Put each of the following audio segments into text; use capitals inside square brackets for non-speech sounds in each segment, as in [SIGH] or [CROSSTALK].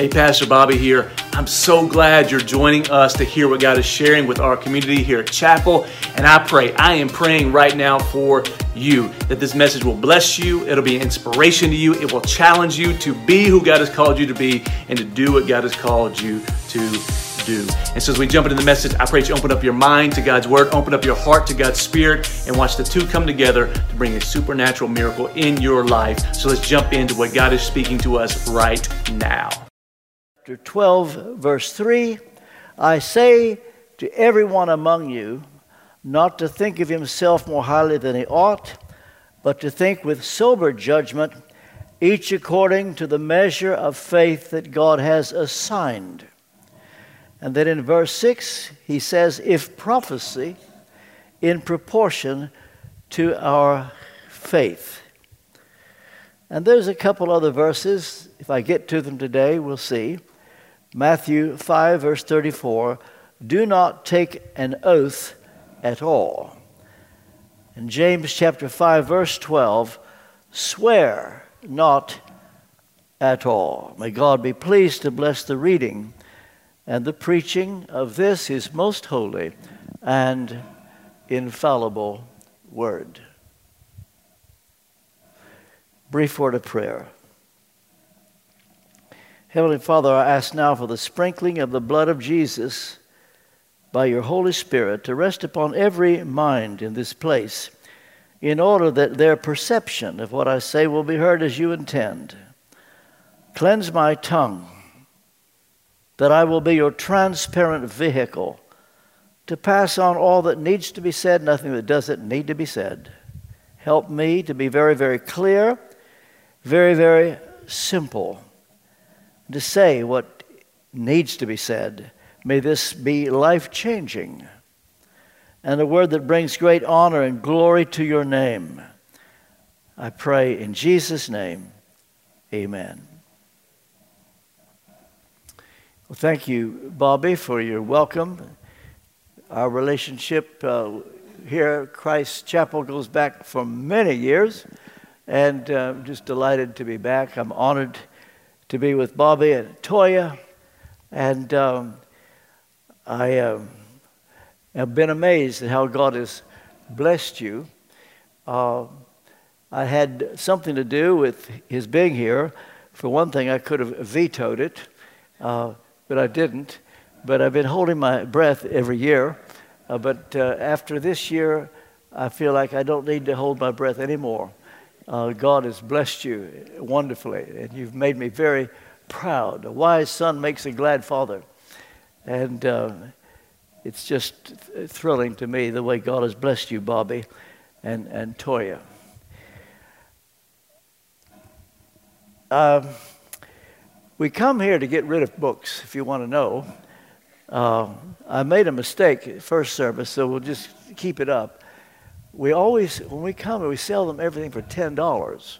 Hey, Pastor Bobby here. I'm so glad you're joining us to hear what God is sharing with our community here at Chapel. And I pray, I am praying right now for you that this message will bless you. It'll be an inspiration to you. It will challenge you to be who God has called you to be and to do what God has called you to do. And so as we jump into the message, I pray you open up your mind to God's word, open up your heart to God's spirit, and watch the two come together to bring a supernatural miracle in your life. So let's jump into what God is speaking to us right now. Chapter 12, verse 3 I say to everyone among you not to think of himself more highly than he ought, but to think with sober judgment, each according to the measure of faith that God has assigned. And then in verse 6, he says, If prophecy in proportion to our faith. And there's a couple other verses. If I get to them today, we'll see. Matthew 5, verse 34 Do not take an oath at all. In James chapter 5, verse 12 Swear not at all. May God be pleased to bless the reading and the preaching of this his most holy and infallible word. Brief word of prayer. Heavenly Father, I ask now for the sprinkling of the blood of Jesus by your Holy Spirit to rest upon every mind in this place, in order that their perception of what I say will be heard as you intend. Cleanse my tongue that I will be your transparent vehicle to pass on all that needs to be said, nothing that doesn't need to be said. Help me to be very, very clear, very, very simple, to say what needs to be said. May this be life changing and a word that brings great honor and glory to your name. I pray in Jesus' name, amen. Well, thank you, Bobby, for your welcome. Our relationship uh, here at Christ Chapel goes back for many years, and uh, I'm just delighted to be back. I'm honored to be with Bobby and Toya, and um, I uh, have been amazed at how God has blessed you. Uh, I had something to do with his being here. For one thing, I could have vetoed it. Uh, but I didn't. But I've been holding my breath every year. Uh, but uh, after this year, I feel like I don't need to hold my breath anymore. Uh, God has blessed you wonderfully, and you've made me very proud. A wise son makes a glad father. And uh, it's just thrilling to me the way God has blessed you, Bobby and, and Toya. Um, we come here to get rid of books, if you want to know. Uh, I made a mistake first service, so we'll just keep it up. We always, when we come, we sell them everything for ten dollars.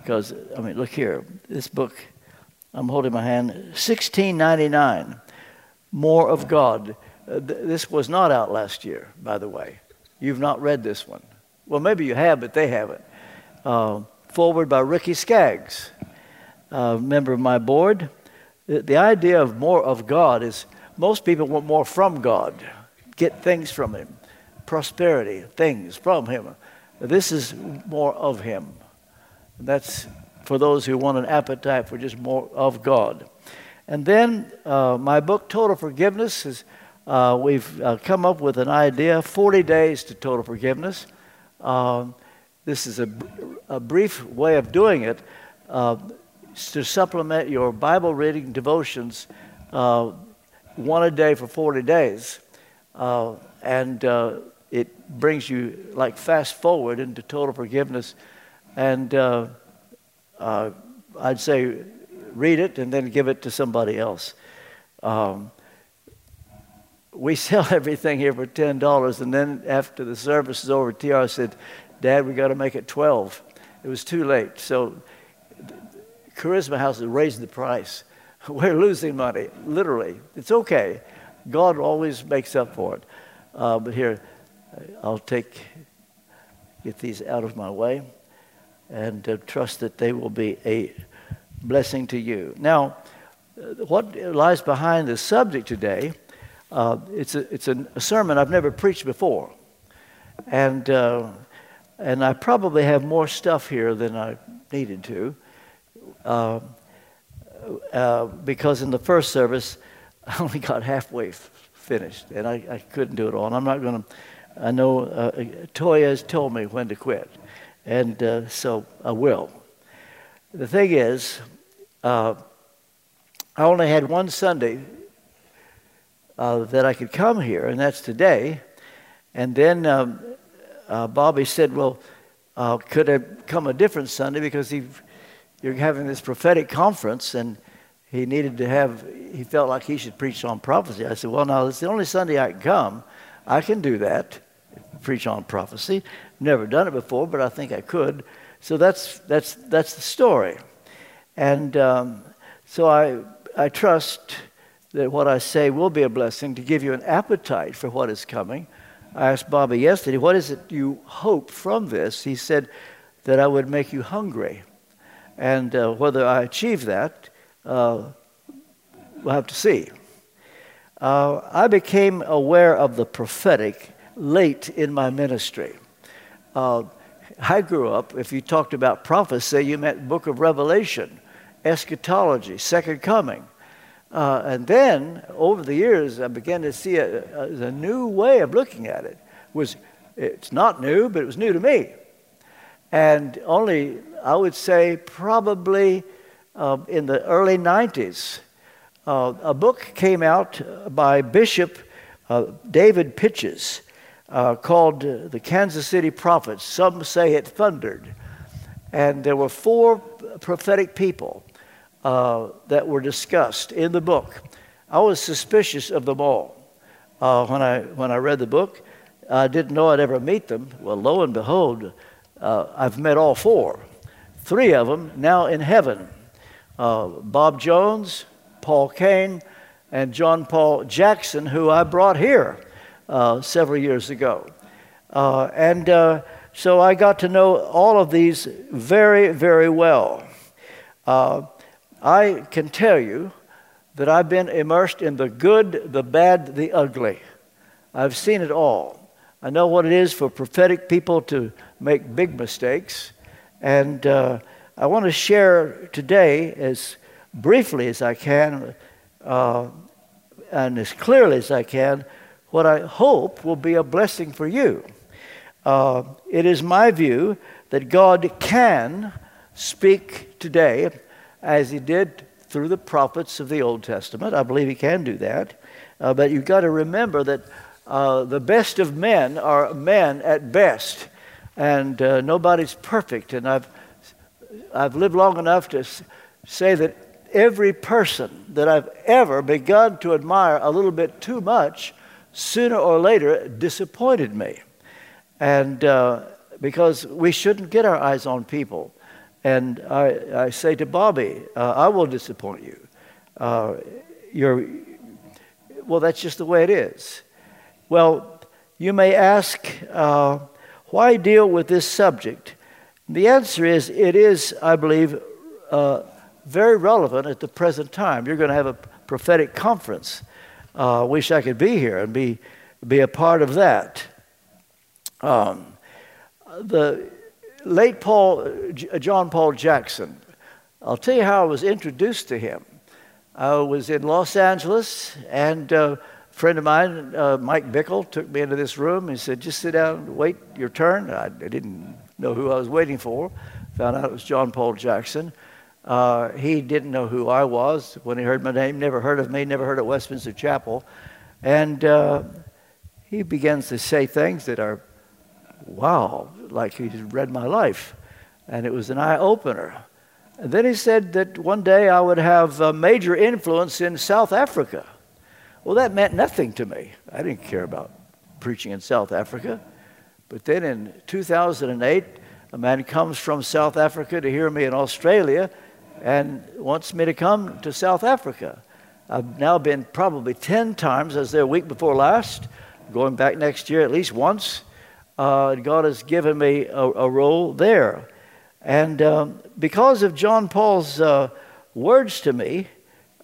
Because I mean, look here, this book. I'm holding my hand. Sixteen ninety nine. More of God. Uh, th- this was not out last year, by the way. You've not read this one. Well, maybe you have, but they haven't. Uh, forward by Ricky Skaggs member of my board. The, the idea of more of God is most people want more from God, get things from Him, prosperity, things from Him. This is more of Him. That's for those who want an appetite for just more of God. And then uh, my book, Total Forgiveness, is uh, we've uh, come up with an idea 40 days to total forgiveness. Um, this is a, a, brief way of doing it. Uh, to supplement your Bible reading devotions uh, one a day for 40 days. Uh, and it brings you like fast forward into total forgiveness. And uh, uh, I'd say read it and then give it to somebody else. Um, we [LAUGHS] sell everything here for $10. And then after the service is over, TR said, Dad, we got to make it 12. It was too late. So Charisma House has raised the price. [LAUGHS] We're losing money, literally. It's okay. God always makes up for it. Uh, but here, I'll take, get these out of my way and uh, trust that they will be a blessing to you. Now, what lies behind the subject today, uh, it's, a, it's a, a, sermon I've never preached before. And, uh, and I probably have more stuff here than I needed to. Uh, uh because in the first service, [LAUGHS] I only got halfway f- finished, and I, I couldn't do it all. And I'm not going to, I know uh, Toya has told me when to quit, and uh, so I will. The thing is, uh, I only had one Sunday uh, that I could come here, and that's today. And then um, uh, Bobby said, Well, uh, could I come a different Sunday because you're having this prophetic conference, and he needed to have, he felt like he should preach on prophecy. I said, Well, now, it's the only Sunday I can come. I can do that, preach on prophecy. Never done it before, but I think I could. So that's, that's, that's the story. And um, so I, I trust that what I say will be a blessing to give you an appetite for what is coming. I asked Bobby yesterday, What is it you hope from this? He said that I would make you hungry. And uh, whether I achieve that, uh, we'll have to see. Uh, I became aware of the prophetic late in my ministry. Uh, I grew up, if you talked about prophecy, you meant book of Revelation, eschatology, second coming. Uh, and then over the years, I began to see a, a, a, new way of looking at it. Was it's not new, but it was new to me. And only I would say probably uh, in the early 90s, uh, a book came out by Bishop uh, David Pytches uh, called The Kansas City Prophets. Some say it thundered. And there were four prophetic people uh, that were discussed in the book. I was suspicious of them all uh, when, I, when I read the book. I didn't know I'd ever meet them. Well, lo and behold, I've met all four. Three of them now in heaven uh, Bob Jones, Paul Cain, and John Paul Jackson, who I brought here uh, several years ago. Uh, and uh, so I got to know all of these very, very well. Uh, I can tell you that I've been immersed in the good, the bad, the ugly. I've seen it all. I know what it is for prophetic people to make big mistakes. And uh, I want to share today, as briefly as I can, uh, and as clearly as I can, what I hope will be a blessing for you. Uh, it is my view that God can speak today as He did through the prophets of the Old Testament. I believe He can do that. Uh, but you've got to remember that uh, the best of men are men at best, and uh, nobody's perfect. And I've I've lived long enough to say that every person that I've ever begun to admire a little bit too much, sooner or later disappointed me. And uh, because we shouldn't get our eyes on people. And I, I say to Bobby, uh, I will disappoint you. Uh, you're, well, that's just the way it is. Well, you may ask, uh, why deal with this subject? The answer is it is, I believe, uh, very relevant at the present time. You're going to have a prophetic conference. I uh, wish I could be here and be, be a part of that. Um, the late Paul, John Paul Jackson, I'll tell you how I was introduced to him. I was in Los Angeles, and uh, a friend of mine, uh, Mike Bickle, took me into this room. He said, Just sit down and wait your turn. I didn't know who I was waiting for. Found out it was John Paul Jackson. Uh, he didn't know who I was when he heard my name, never heard of me, never heard of Westminster Chapel. And uh, he begins to say things that are, wow, like he's read my life. And it was an eye opener. And then he said that one day I would have a major influence in South Africa. Well, that meant nothing to me. I didn't care about preaching in South Africa. But then in 2008, a man comes from South Africa to hear me in Australia and wants me to come to South Africa. I've now been probably 10 times, as there week before last, going back next year at least once. Uh, God has given me a, a role there. And um, because of John Paul's uh, words to me,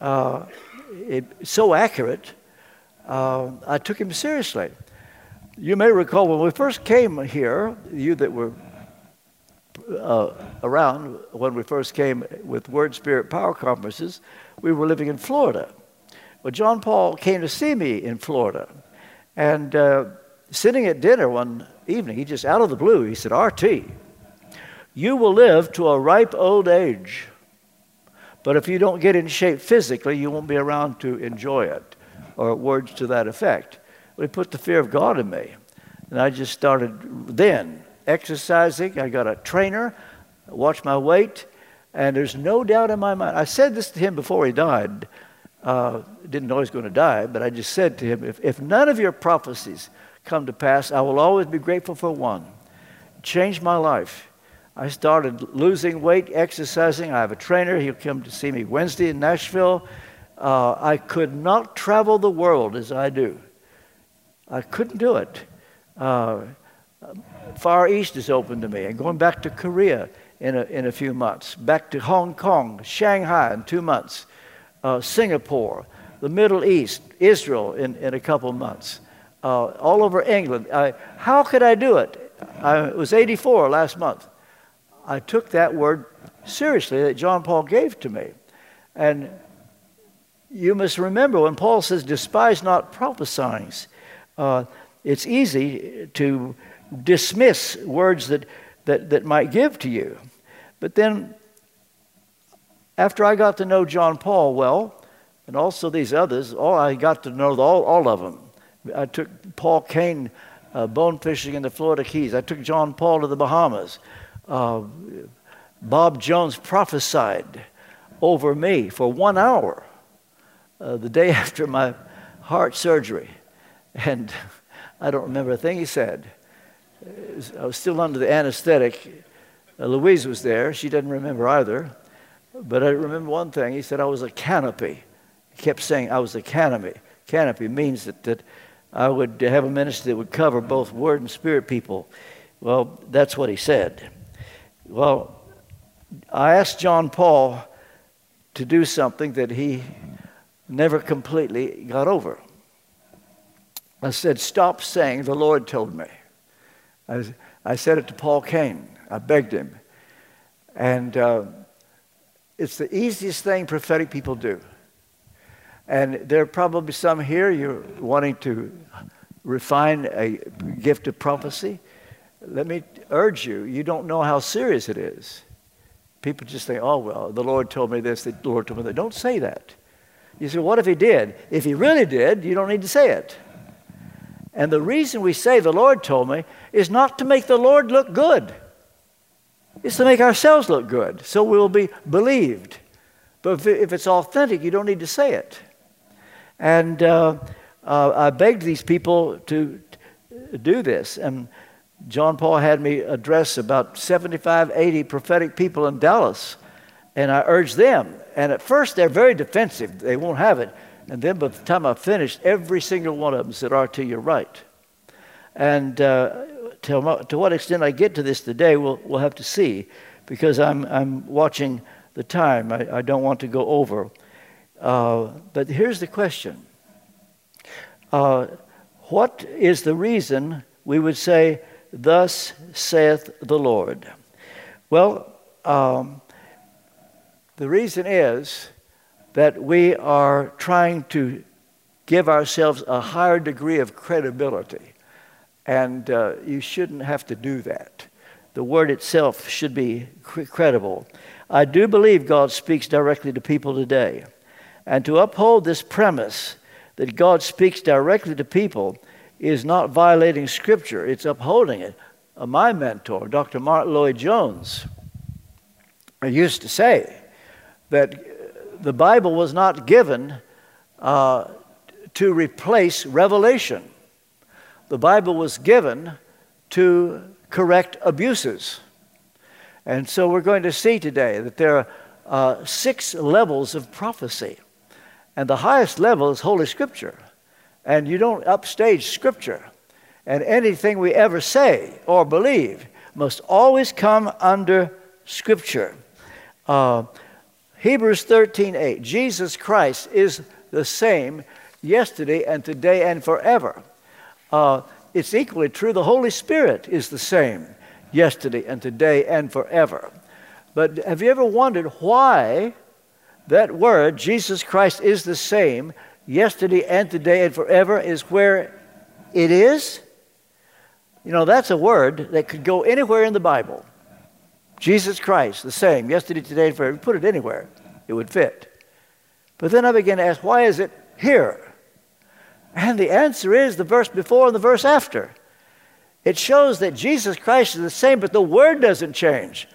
uh, it, so accurate, uh, I took him seriously. You may recall when we first came here, you that were uh, around when we first came with Word Spirit Power Conferences, we were living in Florida. Well, John Paul came to see me in Florida. And uh, sitting at dinner one evening, he just out of the blue, he said, RT, you will live to a ripe old age. But if you don't get in shape physically, you won't be around to enjoy it, or words to that effect. Well, he put the fear of God in me. And I just started then exercising. I got a trainer, watch my weight, and there's no doubt in my mind. I said this to him before he died. Uh, didn't know he was going to die, but I just said to him, if, if none of your prophecies come to pass, I will always be grateful for one. Changed my life. I started losing weight, exercising. I have a trainer. He'll come to see me Wednesday in Nashville. Uh, I could not travel the world as I do. I couldn't do it. Uh, Far East is open to me. And going back to Korea in a, in a few months, back to Hong Kong, Shanghai in two months, uh, Singapore, the Middle East, Israel in, in a couple months, uh, all over England. I, how could I do it? I was 84 last month. I took that word seriously that John Paul gave to me. And you must remember when Paul says, despise not prophesying, uh, it's easy to dismiss words that, that, that might give to you. But then, after I got to know John Paul well, and also these others, all I got to know all, all of them. I took Paul Cain uh, bone fishing in the Florida Keys. I took John Paul to the Bahamas. Uh, Bob Jones prophesied over me for one hour uh, the day [LAUGHS] after my heart surgery. And [LAUGHS] I don't remember a thing he said. I was still under the anesthetic. Uh, Louise was there. She didn't remember either. But I remember one thing. He said I was a canopy. He kept saying I was a canopy. Canopy means that, that I would have a ministry that would cover both word and spirit people. Well, that's what he said. Well, I asked John Paul to do something that he never completely got over. I said, Stop saying the Lord told me. I, I said it to Paul Cain. I begged him. And uh, it's the easiest thing prophetic people do. And there are probably some here, you're wanting to refine a gift of prophecy. Let me urge you, you don't know how serious it is. People just think, oh, well, the Lord told me this, the Lord told me that. Don't say that. You say, what if he did? If he really did, you don't need to say it. And the reason we say the Lord told me is not to make the Lord look good. It's to make ourselves look good so we will be believed. But if it's authentic, you don't need to say it. And uh, uh, I begged these people to do this. And John Paul had me address about 75, 80 prophetic people in Dallas. And I urged them. And at first, they're very defensive, they won't have it. And then by the time I finished, every single one of them said, RT, you're right. And uh, to, to what extent I get to this today, we'll, we'll have to see because I'm, I'm watching the time. I, I don't want to go over. Uh, but here's the question uh, What is the reason we would say, Thus saith the Lord? Well, um, the reason is that we are trying to give ourselves a higher degree of credibility. And uh, you shouldn't have to do that. The word itself should be credible. I do believe God speaks directly to people today. And to uphold this premise that God speaks directly to people is not violating Scripture, it's upholding it. Uh, my mentor, Dr. Martyn Lloyd-Jones, used to say that the Bible was not given uh, to replace revelation. The Bible was given to correct abuses. And so we're going to see today that there are uh, six levels of prophecy. And the highest level is Holy Scripture. And you don't upstage Scripture. And anything we ever say or believe must always come under Scripture. Uh, Hebrews 13 8. Jesus Christ is the same yesterday and today and forever. Uh, it's equally true. The Holy Spirit is the same yesterday and today and forever. But have you ever wondered why that word, Jesus Christ is the same yesterday and today and forever, is where it is? You know, that's a word that could go anywhere in the Bible. Jesus Christ, the same, yesterday, today, and forever. Put it anywhere, it would fit. But then I began to ask, why is it here? And the answer is the verse before and the verse after. It shows that Jesus Christ is the same, but the word doesn't change.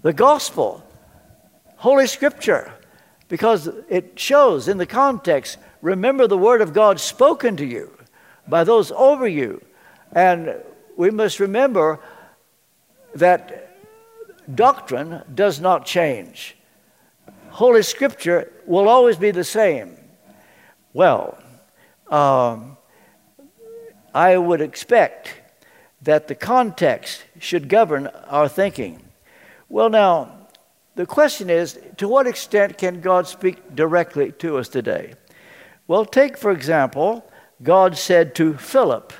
The gospel, Holy Scripture, because it shows in the context remember the word of God spoken to you by those over you. And we must remember that doctrine does not change. Holy Scripture will always be the same. Well, um, I would expect that the context should govern our thinking. Well, now, the question is to what extent can God speak directly to us today? Well, take, for example, God said to Philip,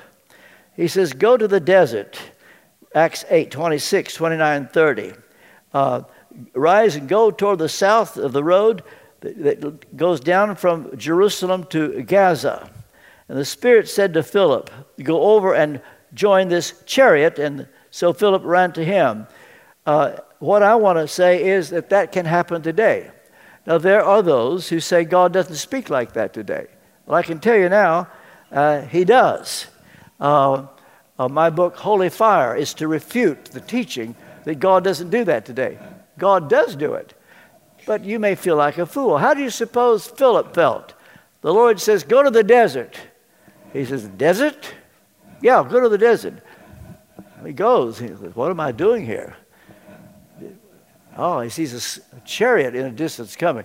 He says, Go to the desert, Acts 8 26, 29, 30. Uh, Rise and go toward the south of the road that goes down from Jerusalem to Gaza. And the Spirit said to Philip, Go over and join this chariot. And so Philip ran to him. Uh, what I want to say is that that can happen today. Now, there are those who say God doesn't speak like that today. Well, I can tell you now, uh, He does. Uh, uh, my book, Holy Fire, is to refute the teaching that God doesn't do that today. God does do it. But you may feel like a fool. How do you suppose Philip felt? The Lord says, Go to the desert. He says, Desert? Yeah, go to the desert. He goes. He says, What am I doing here? Oh, he sees a chariot in a distance coming.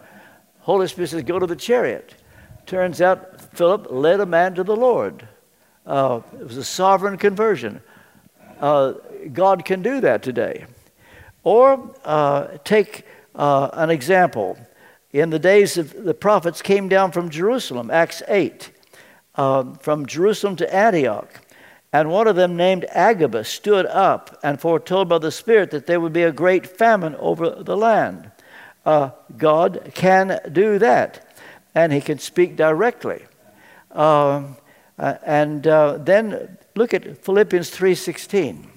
Holy Spirit says, Go to the chariot. Turns out Philip led a man to the Lord. Uh, it was a sovereign conversion. Uh, God can do that today. Or uh, take uh, an example. In the days of the prophets came down from Jerusalem, Acts 8, uh, from Jerusalem to Antioch. And one of them, named Agabus, stood up and foretold by the Spirit that there would be a great famine over the land. Uh, God can do that, and He can speak directly. Um, uh, and uh, then look at Philippians 3:16.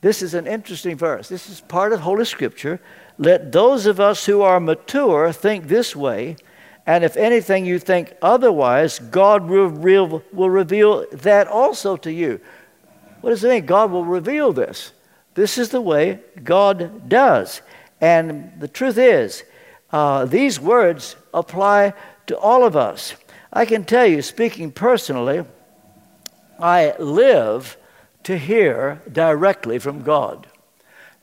This is an interesting verse. This is part of Holy Scripture. Let those of us who are mature think this way, and if anything you think otherwise, God will, will reveal that also to you. What does it mean? God will reveal this. This is the way God does. And the truth is, uh, these words apply to all of us. I can tell you, speaking personally, I live to hear directly from God.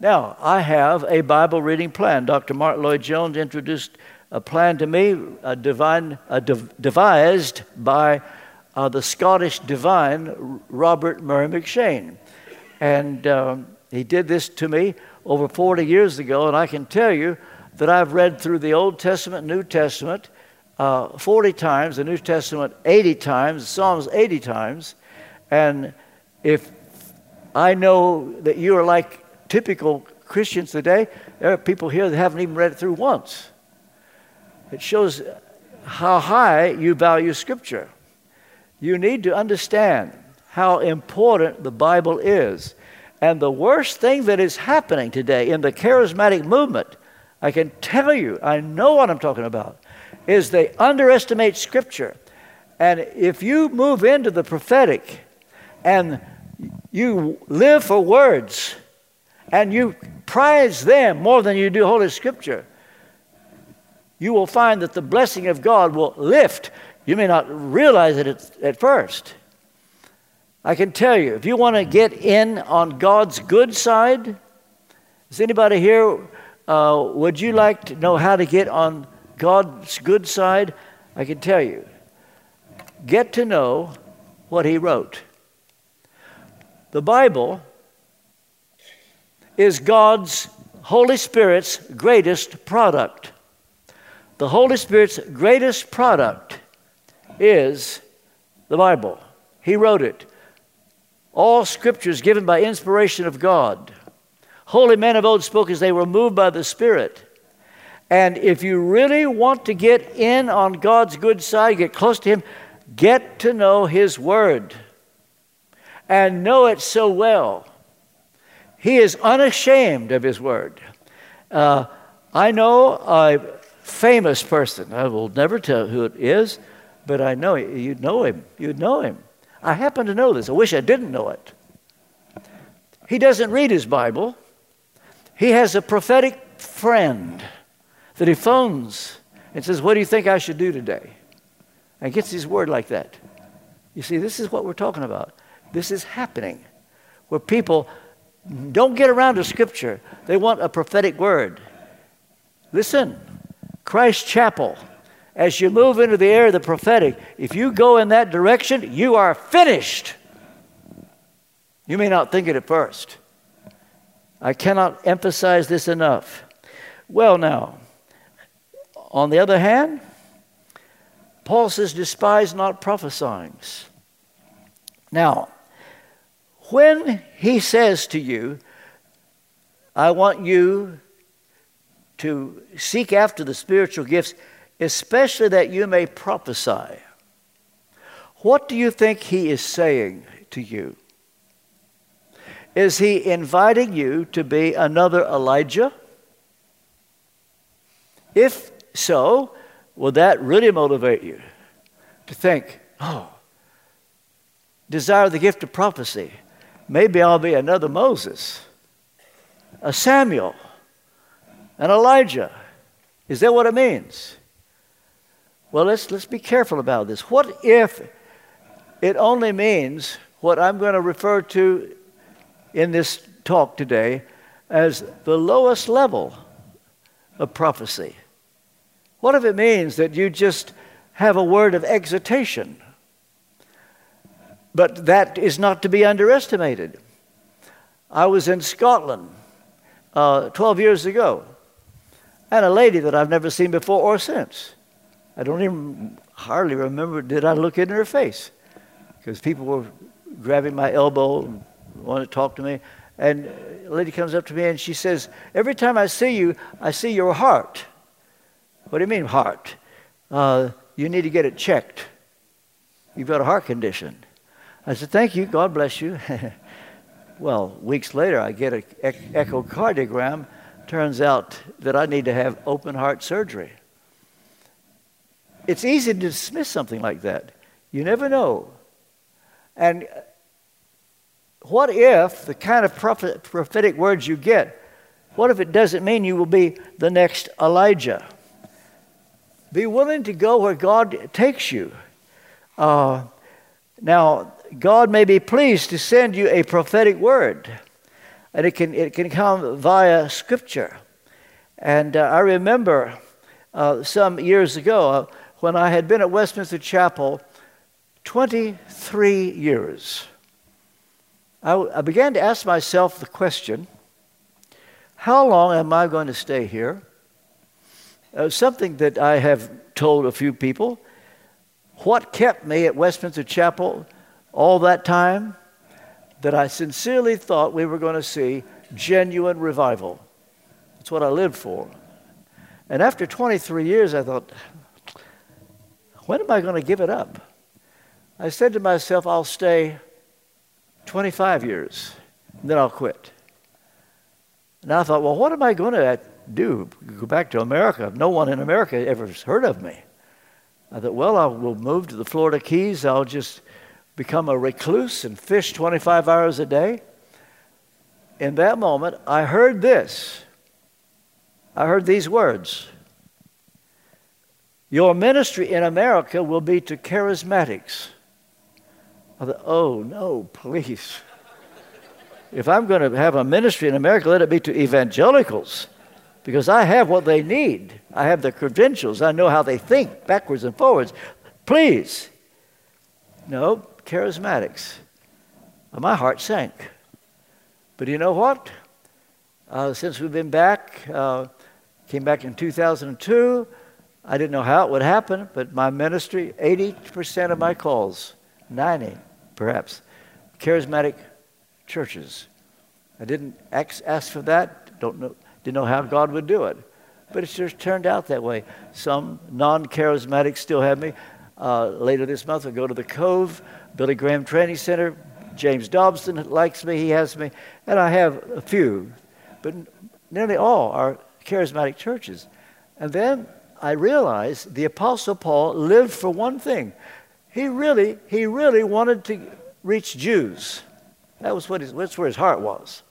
Now, I have a Bible reading plan. Dr. Martyn Lloyd-Jones introduced a plan to me, a divine, a devised by uh, the Scottish divine Robert Murray M'Cheyne. And um, he did this to me over 40 years ago, and I can tell you that I've read through the Old Testament, New Testament uh, 40 times, the New Testament 80 times, Psalms 80 times, and if I know that you are like typical Christians today. There are people here that haven't even read it through once. It shows how high you value Scripture. You need to understand how important the Bible is. And the worst thing that is happening today in the charismatic movement, I can tell you, I know what I'm talking about, is they underestimate Scripture. And if you move into the prophetic and you live for words and you prize them more than you do Holy Scripture, you will find that the blessing of God will lift. You may not realize it at, first. I can tell you, if you want to get in on God's good side, is anybody here, uh, would you like to know how to get on God's good side? I can tell you. Get to know what He wrote. The Bible is God's Holy Spirit's greatest product. the Holy Spirit's greatest product is the Bible. He wrote it. All scriptures given by inspiration of God. Holy men of old spoke as they were moved by the Spirit. And if you really want to get in on God's good side, get close to Him, get to know His Word and know it so well. He is unashamed of His Word. Uh, I know a famous person. I will never tell who it is, but I know you'd know him. You'd know him. I happen to know this. I wish I didn't know it. He doesn't read his Bible. He has a prophetic friend that he phones and says, What do you think I should do today? And gets his word like that. You see, this is what we're talking about. This is happening where people don't get around to Scripture, they want a prophetic word. Listen, Christ Chapel, as you move into the area of the prophetic, if you go in that direction, you are finished. You may not think it at first. I cannot emphasize this enough. Well, now, on the other hand, Paul says, despise not prophesying. Now, when he says to you, I want you to seek after the spiritual gifts, especially that you may prophesy, what do you think he is saying to you? Is he inviting you to be another Elijah? If so, will that really motivate you to think, oh, desire the gift of prophecy? Maybe I'll be another Moses, a Samuel, an Elijah. Is that what it means? Well, let's, let's be careful about this. What if it only means what I'm going to refer to in this talk today as the lowest level of prophecy? What if it means that you just have a word of exhortation? But that is not to be underestimated. I was in Scotland uh, 12 years ago, and a lady that I've never seen before or since. I don't even hardly remember, did I look in her face? Because people were grabbing my elbow and wanted to talk to me. And a lady comes up to me and she says, Every time I see you, I see your heart. What do you mean, heart? Uh, you need to get it checked. You've got a heart condition. I said, Thank you. God bless you. [LAUGHS] well, weeks later, I get an echocardiogram. Turns out that I need to have open heart surgery. It's easy to dismiss something like that. You never know. And what if the kind of prophet, prophetic words you get, what if it doesn't mean you will be the next Elijah? Be willing to go where God takes you. Uh, now, God may be pleased to send you a prophetic word, and it can, it can come via Scripture. And uh, I remember uh, some years ago uh, when I had been at Westminster Chapel 23 years, I, I began to ask myself the question how long am I going to stay here? Uh, something that I have told a few people. What kept me at Westminster Chapel all that time that I sincerely thought we were going to see genuine revival. That's what I lived for. And after 23 years, I thought, when am I going to give it up? I said to myself, I'll stay 25 years, and then I'll quit. And I thought, well, what am I going to do? Go back to America. No one in America ever heard of me. I thought, well, I will move to the Florida Keys. I'll just become a recluse and fish 25 hours a day? In that moment, I heard this. I heard these words Your ministry in America will be to charismatics. I thought, oh, no, please. If I'm going to have a ministry in America, let it be to evangelicals because I have what they need. I have the credentials. I know how they think backwards and forwards. Please. No, charismatics. My heart sank. But you know what? Uh, since we've been back, uh, came back in 2002, I didn't know how it would happen, but my ministry, 80% of my calls, 90 perhaps, charismatic churches. I didn't ask for that, don't know, didn't know how God would do it. But it just turned out that way. Some non charismatics still have me. Uh, later this month, I'll go to the Cove, Billy Graham Training Center. James Dobson likes me, he has me. And I have a few, but nearly all are charismatic churches. And then I realized the Apostle Paul lived for one thing. He really, he really wanted to reach Jews. That was what his, that's where his heart was.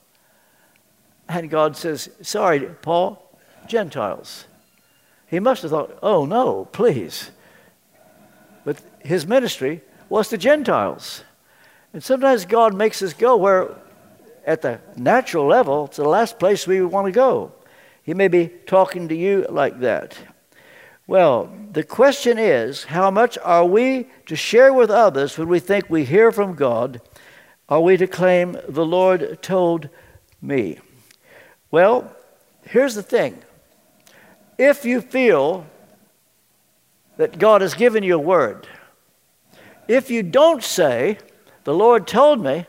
And God says, Sorry, Paul, Gentiles. He must have thought, Oh, no, please. But his ministry was to Gentiles. And sometimes God makes us go where, at the natural level, it's the last place we want to go. He may be talking to you like that. Well, the question is how much are we to share with others when we think we hear from God? Are we to claim, the Lord told me? Well, here's the thing. If you feel that God has given you a word, if you don't say, the Lord told me,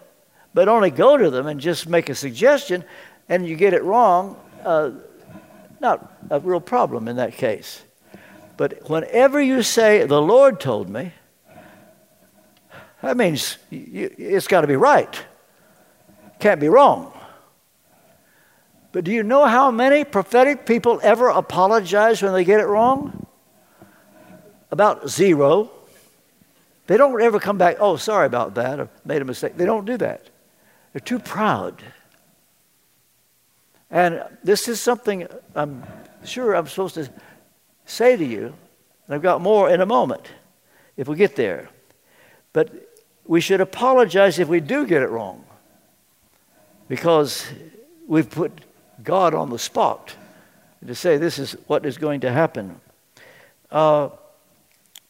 but only go to them and just make a suggestion, and you get it wrong, uh, not a real problem in that case. But whenever you say, the Lord told me, that means you, it's got to be right. Can't be wrong. But do you know how many prophetic people ever apologize when they get it wrong? About zero. They don't ever come back, oh, sorry about that, I made a mistake. They don't do that. They're too proud. And this is something I'm sure I'm supposed to say to you, and I've got more in a moment if we get there. But we should apologize if we do get it wrong because we've put God on the spot to say this is what is going to happen. Uh,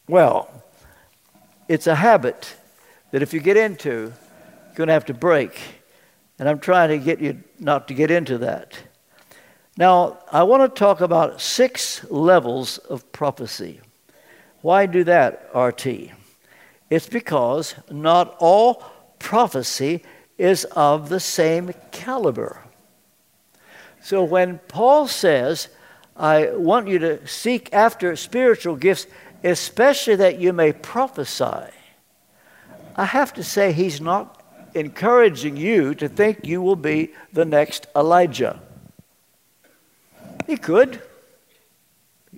well, it's a habit that if you get into, you're going to have to break. And I'm trying to get you not to get into that. Now, I want to talk about six levels of prophecy. Why do that, RT? It's because not all prophecy is of the same caliber. So when Paul says, I want you to seek after spiritual gifts, especially that you may prophesy, I have to say he's not encouraging you to think you will be the next Elijah. He could.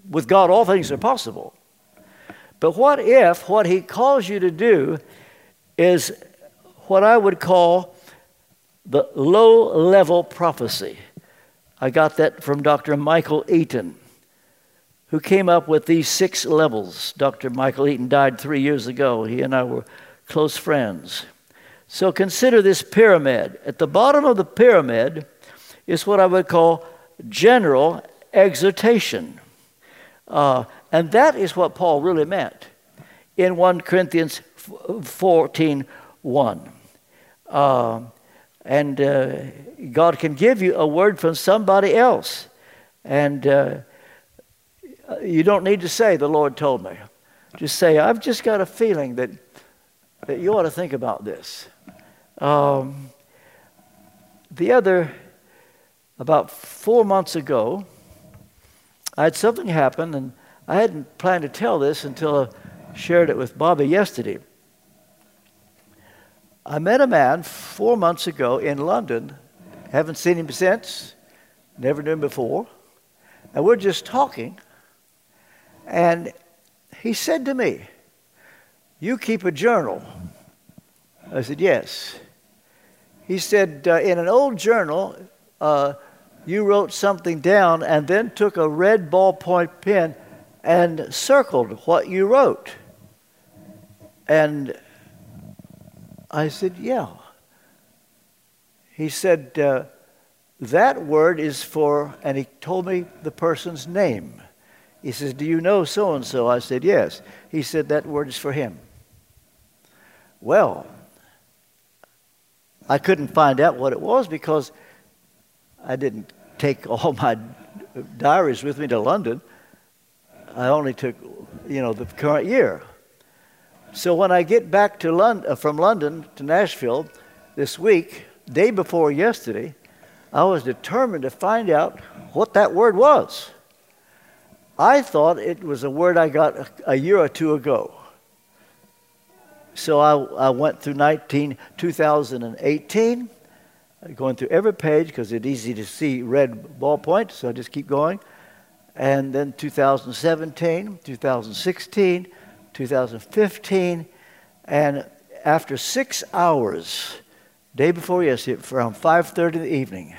With God, all things are possible. But what if what he calls you to do is what I would call the low level prophecy? I got that from Dr. Michael Eaton, who came up with these six levels. Dr. Michael Eaton died three years ago. He and I were close friends. So consider this pyramid. At the bottom of the pyramid is what I would call general exhortation. Uh, and that is what Paul really meant in 1 Corinthians 14 1. Uh, and uh, God can give you a word from somebody else. And uh, you don't need to say, The Lord told me. Just say, I've just got a feeling that, that you ought to think about this. Um, the other, about four months ago, I had something happen, and I hadn't planned to tell this until I shared it with Bobby yesterday. I met a man four months ago in London. Haven't seen him since. Never knew him before. And we're just talking. And he said to me, You keep a journal. I said, Yes. He said, uh, In an old journal, uh, you wrote something down and then took a red ballpoint pen and circled what you wrote. And I said, Yeah. He said, uh, That word is for, and he told me the person's name. He says, Do you know so and so? I said, Yes. He said, That word is for him. Well, I couldn't find out what it was because I didn't take all my diaries with me to London. I only took, you know, the current year. So when I get back to London, uh, from London to Nashville this week, day before yesterday, I was determined to find out what that word was. I thought it was a word I got a, year or two ago. So I, I went through 19, 2018, going through every page because it's easy to see red ballpoint, so I just keep going. And then 2017, 2016, 2015, and after six hours, day before yesterday, around 5.30 in the evening,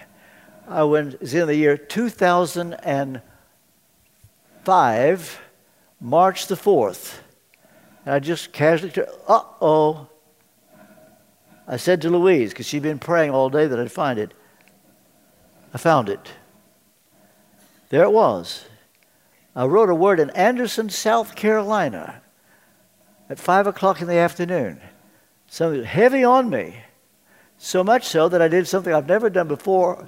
I went, it was in the year 2005, March the 4th. And I just casually, uh oh. I said to Louise, because she'd been praying all day that I'd find it. I found it. There it was. I wrote a word in Anderson, South Carolina at 5 o'clock in the afternoon. Something heavy on me. So much so that I did something I've never done before.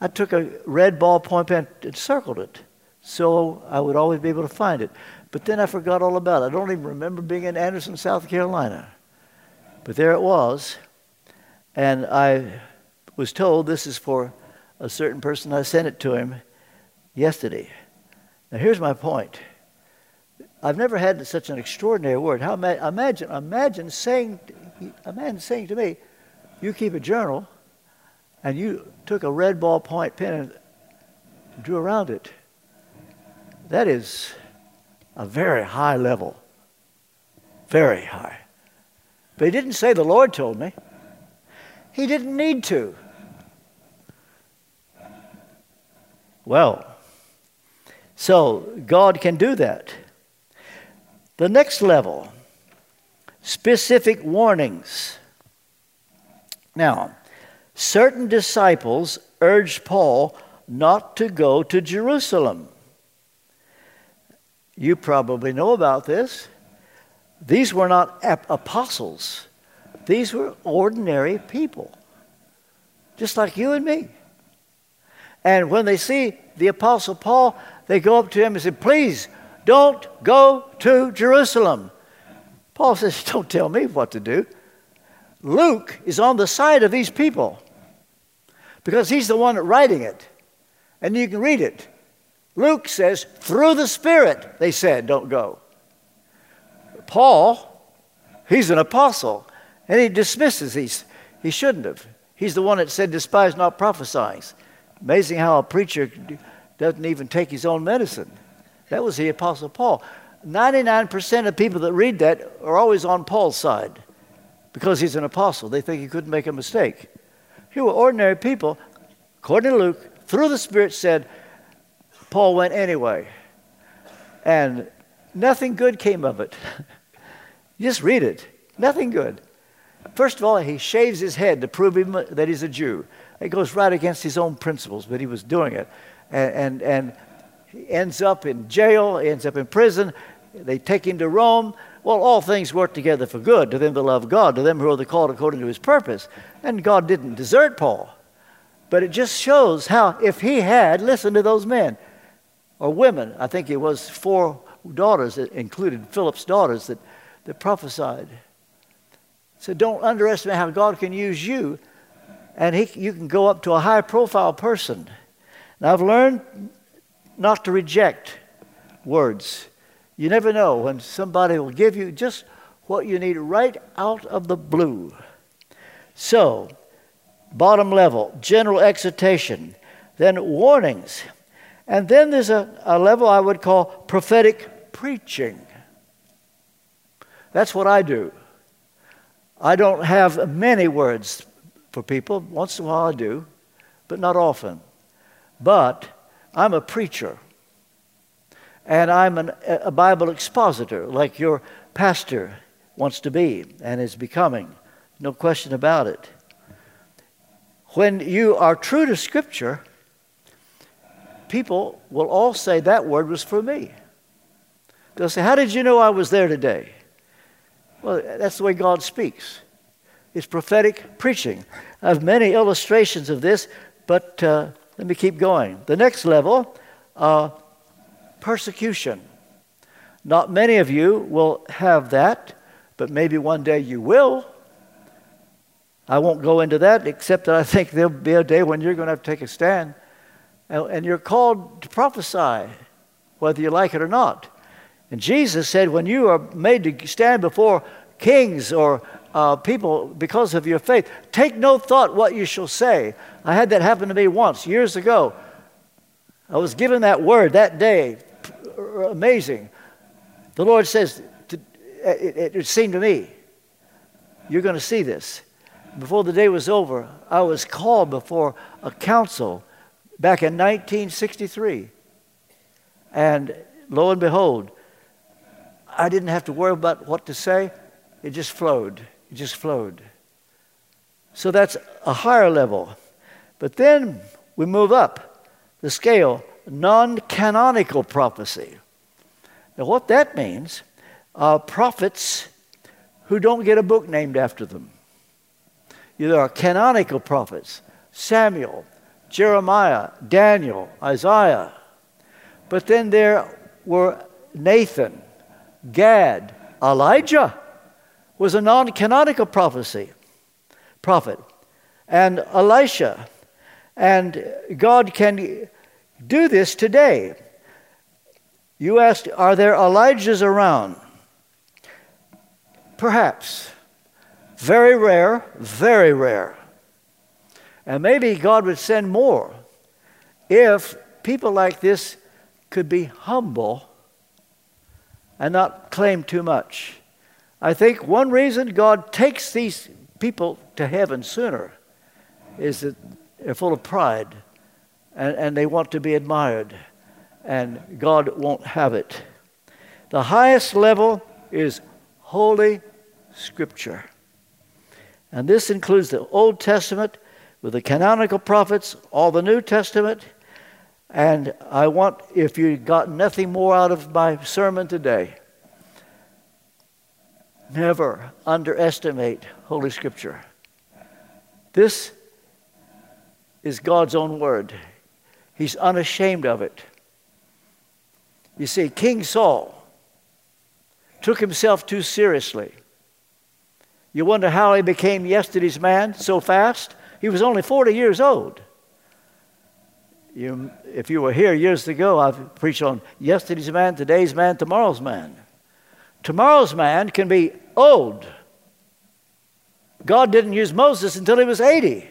I took a red ballpoint pen and circled it so I would always be able to find it. But then I forgot all about it. I don't even remember being in Anderson, South Carolina. But there it was. And I was told this is for a certain person. I sent it to him yesterday. Now, here's my point. I've never had such an extraordinary word. How imagine, imagine saying, a man saying to me, "You keep a journal, and you took a red ballpoint pen and drew around it." That is a very high level. Very high. But he didn't say the Lord told me. He didn't need to. Well, so God can do that. The next level specific warnings. Now, certain disciples urged Paul not to go to Jerusalem. You probably know about this. These were not apostles, these were ordinary people, just like you and me. And when they see the Apostle Paul, they go up to him and say, Please don't go to Jerusalem. Paul says, [LAUGHS] Don't tell me what to do. Luke is on the side of these people because he's the one writing it. And you can read it. Luke says, through the Spirit, they said, don't go. Paul, he's an apostle, and he dismisses these. He shouldn't have. He's the one that said, despise not prophesying. Amazing how a preacher doesn't even take his own medicine. That was the apostle Paul. 99% of people that read that are always on Paul's side because he's an apostle. They think he couldn't make a mistake. Here were ordinary people, according to Luke, through the Spirit said, Paul went anyway. And nothing good came of it. [LAUGHS] Just read it. Nothing good. First of all, he shaves his head to prove him that he's a Jew. It goes right against his own principles, but he was doing it. And, and, and ends up in jail, ends up in prison. They take him to Rome. Well, all things work together for good to them that love God, to them who are the called according to his purpose. And God didn't desert Paul. But it just shows how, if he had listened to those men, or women. I think it was four daughters that included Philip's daughters that, that prophesied. So don't underestimate how God can use you, and he, you can go up to a high profile person. Now, I've learned not to reject words. You never know when somebody will give you just what you need right out of the blue. So, bottom level, general exhortation, then warnings. And then there's a, a level I would call prophetic preaching. That's what I do. I don't have many words for people. Once in a while I do, but not often. But I'm a preacher. And I'm an, a Bible expositor, like your pastor wants to be and is becoming. No question about it. When you are true to Scripture, people will all say that word was for me. They'll say, How did you know I was there today? Well, that's the way God speaks. It's prophetic preaching. I have many illustrations of this, but uh, let me keep going. The next level, uh, persecution. Not many of you will have that, but maybe one day you will. I won't go into that, except that I think there'll be a day when you're going to have to take a stand. And you're called to prophesy, whether you like it or not. And Jesus said, when you are made to stand before kings or uh, people because of your faith, take no thought what you shall say. I had that happen to me once, years ago. I was given that word that day. Amazing. The Lord says, to, it, it seemed to me, you're going to see this. Before the day was over, I was called before a council back in 1963. And lo and behold, I didn't have to worry about what to say. It just flowed. It just flowed. So that's a higher level. But then we move up the scale non canonical prophecy. Now, what that means are prophets who don't get a book named after them. There are canonical prophets Samuel, Jeremiah, Daniel, Isaiah. But then there were Nathan, Gad, Elijah was a non canonical prophecy, prophet, and Elisha. And God can do this today. You asked, are there Elijahs around? Perhaps. Very rare, very rare. And maybe God would send more if people like this could be humble and not claim too much. I think one reason God takes these people to heaven sooner is that they're full of pride and, and they want to be admired and God won't have it. The highest level is Holy Scripture. And this includes the Old Testament with the canonical prophets, all the New Testament. And I want, if you got nothing more out of my sermon today, never underestimate Holy Scripture. This is God's own word. He's unashamed of it. You see, King Saul took himself too seriously. You wonder how he became yesterday's man so fast? He was only 40 years old. You, if you were here years ago, I've preached on yesterday's man, today's man, tomorrow's man. Tomorrow's man can be old. God didn't use Moses until he was 80.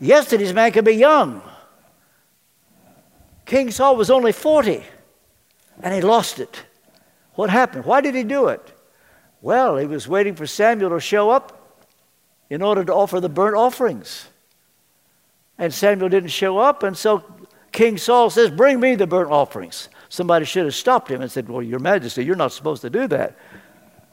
Yesterday's man can be young. King Saul was only 40 and he lost it. What happened? Why did he do it? Well, he was waiting for Samuel to show up in order to offer the burnt offerings. And Samuel didn't show up, and so King Saul says, Bring me the burnt offerings. Somebody should have stopped him and said, Well, Your Majesty, you're not supposed to do that.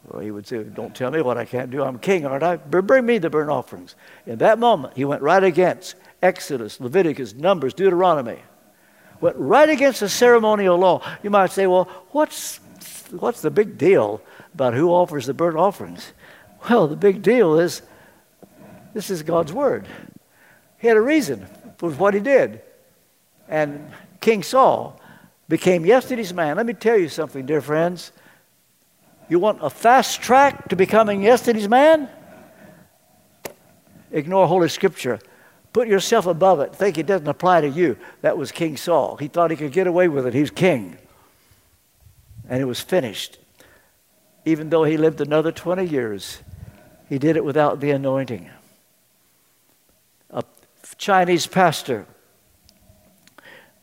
Well, he would say, Don't tell me what I can't do. I'm king, aren't I? Bring me the burnt offerings. In that moment, he went right against Exodus, Leviticus, Numbers, Deuteronomy went right against the ceremonial law. You might say, well, what's, what's the big deal about who offers the burnt offerings? Well, the big deal is this is God's word. He had a reason for what he did. And King Saul became yesterday's man. Let me tell you something, dear friends. You want a fast track to becoming yesterday's man? Ignore Holy Scripture. Put yourself above it. Think it doesn't apply to you. That was King Saul. He thought he could get away with it. He was king. And it was finished. Even though he lived another 20 years, he did it without the anointing. A Chinese pastor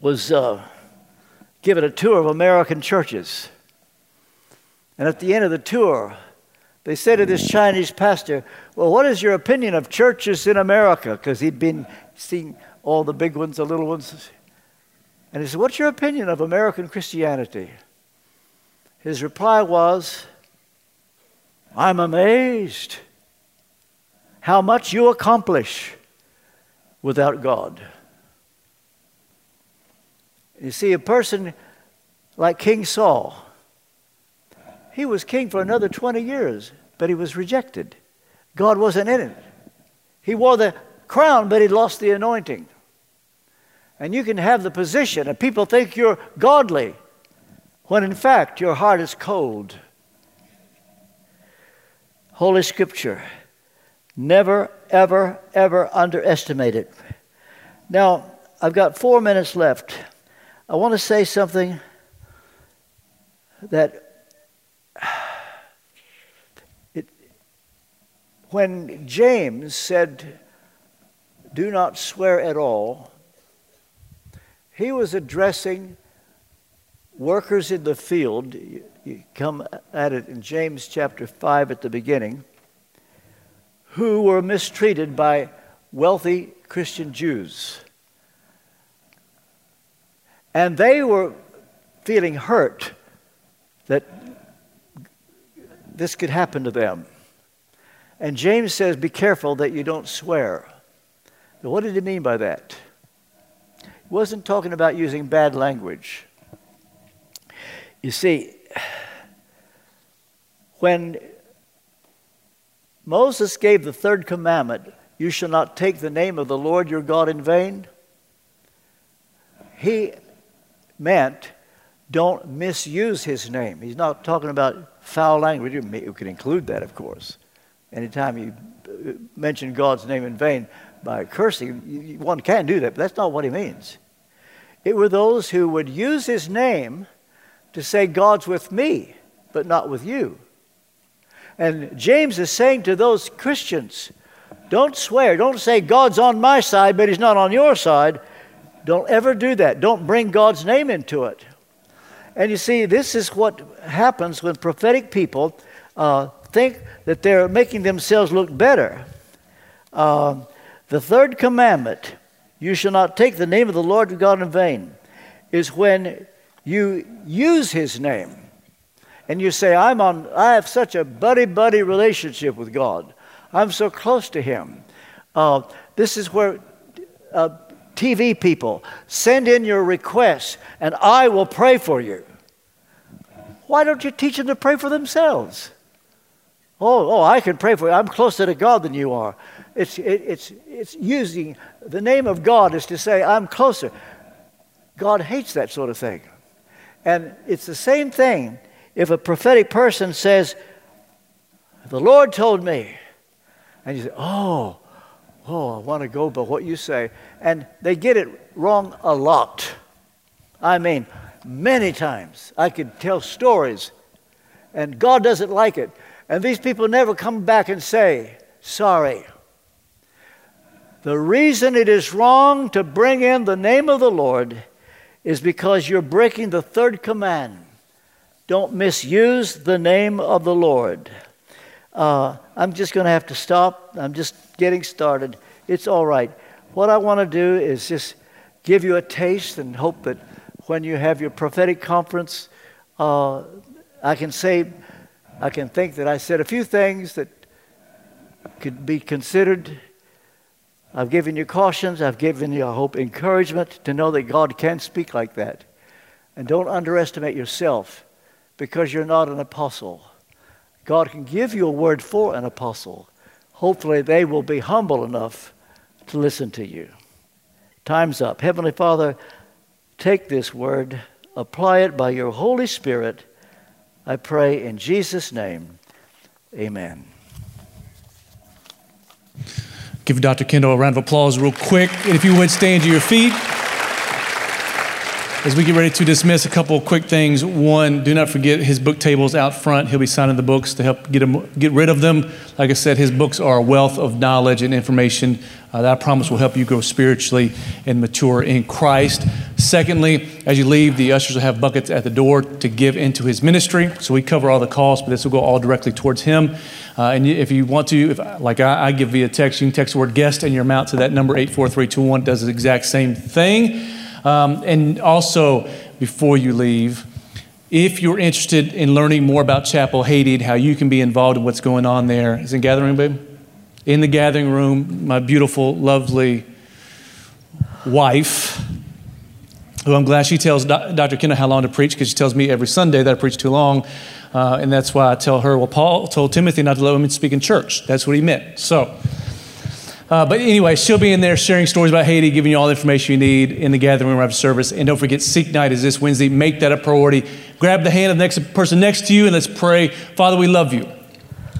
was uh, given a tour of American churches. And at the end of the tour, they said to this Chinese pastor, Well, what is your opinion of churches in America? Because he'd been seeing all the big ones, the little ones. And he said, What's your opinion of American Christianity? His reply was, I'm amazed how much you accomplish without God. You see, a person like King Saul, he was king for another 20 years, but he was rejected. God wasn't in it. He wore the crown, but he lost the anointing. And you can have the position, and people think you're godly, when in fact your heart is cold. Holy Scripture. Never, ever, ever underestimate it. Now, I've got four minutes left. I want to say something that it, when James said, Do not swear at all, he was addressing workers in the field. You, you come at it in James chapter 5 at the beginning, who were mistreated by wealthy Christian Jews. And they were feeling hurt that this could happen to them. And James says, Be careful that you don't swear. Now, what did he mean by that? He wasn't talking about using bad language. You see, when Moses gave the third commandment, you shall not take the name of the Lord your God in vain, he meant don't misuse his name. He's not talking about foul language. You could include that, of course. Anytime you uh, mention God's name in vain by cursing, one can do that, but that's not what he means. It were those who would use his name to say, God's with me, but not with you. And James is saying to those Christians, don't swear. Don't say, God's on my side, but he's not on your side. Don't ever do that. Don't bring God's name into it. And you see, this is what happens when prophetic people uh, think that they're making themselves look better. Uh, the third commandment, you shall not take the name of the Lord God in vain, is when you use his name and you say, I'm on, I have such a buddy buddy relationship with God. I'm so close to him. Uh, this is where uh, TV people, send in your requests and I will pray for you. Why don't you teach them to pray for themselves? Oh, oh, I can pray for you. I'm closer to God than you are. It's, it, it's, it's using the name of God is to say, I'm closer. God hates that sort of thing. And it's the same thing if a prophetic person says, The Lord told me. And you say, Oh, oh, I want to go by what you say. And they get it wrong a lot. I mean, many times. I could tell stories. And God doesn't like it. And these people never come back and say, sorry. The reason it is wrong to bring in the name of the Lord is because you're breaking the third command. Don't misuse the name of the Lord. Uh, I'm just going to have to stop. I'm just getting started. It's all right. What I want to do is just give you a taste and hope that when you have your prophetic conference, uh, I can say, I can think that I said a few things that could be considered. I've given you cautions. I've given you, I hope, encouragement to know that God can speak like that. And don't underestimate yourself because you're not an apostle. God can give you a word for an apostle. Hopefully, they will be humble enough to listen to you. Time's up. Heavenly Father, take this word, apply it by your Holy Spirit. I pray in Jesus' name. Amen. Give Dr. Kendall a round of applause, real quick. And if you would stand to your feet. As we get ready to dismiss, a couple quick things. One, do not forget his book tables out front. He'll be signing the books to help get, him, get rid of them. Like I said, his books are a wealth of knowledge and information uh, that I promise will help you grow spiritually and mature in Christ. Secondly, as you leave, the ushers will have buckets at the door to give into his ministry. So we cover all the costs, but this will go all directly towards him. Uh, and if you want to, if, like I, I, give via text, you can text the word guest and your amount to that number 84321. Does the exact same thing. Um, and also, before you leave, if you're interested in learning more about Chapel Haiti, how you can be involved in what's going on there, is in gathering babe? In the gathering room, my beautiful, lovely wife, who I'm glad she tells Dr. Kendall how long to preach because she tells me every Sunday that I preach too long. Uh, and that's why I tell her, well, Paul told Timothy not to let women speak in church. That's what he meant. So, Uh, but anyway, she'll be in there sharing stories about Haiti, giving you all the information you need in the gathering room after service. And don't forget, Seek Night is this Wednesday. Make that a priority. Grab the hand of the next person next to you and let's pray. Father, we love you.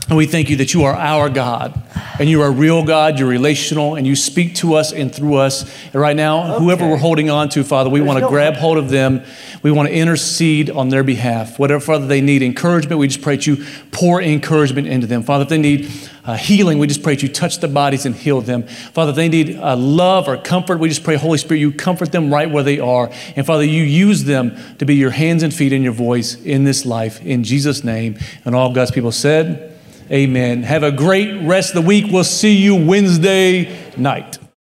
And we thank you that you are our God and you are a real God, you're relational, and you speak to us and through us. And right now, okay. whoever we're holding on to, Father, we want to no grab hold of them. We want to intercede on their behalf. Whatever, Father, they need encouragement, we just pray that you pour encouragement into them. Father, if they need uh, healing, we just pray that you touch the bodies and heal them. Father, they need uh, love or comfort, we just pray, Holy Spirit, you comfort them right where they are. And Father, you use them to be your hands and feet and your voice in this life. In Jesus' name. And all God's people said, Amen. Have a great rest of the week. We'll see you Wednesday night.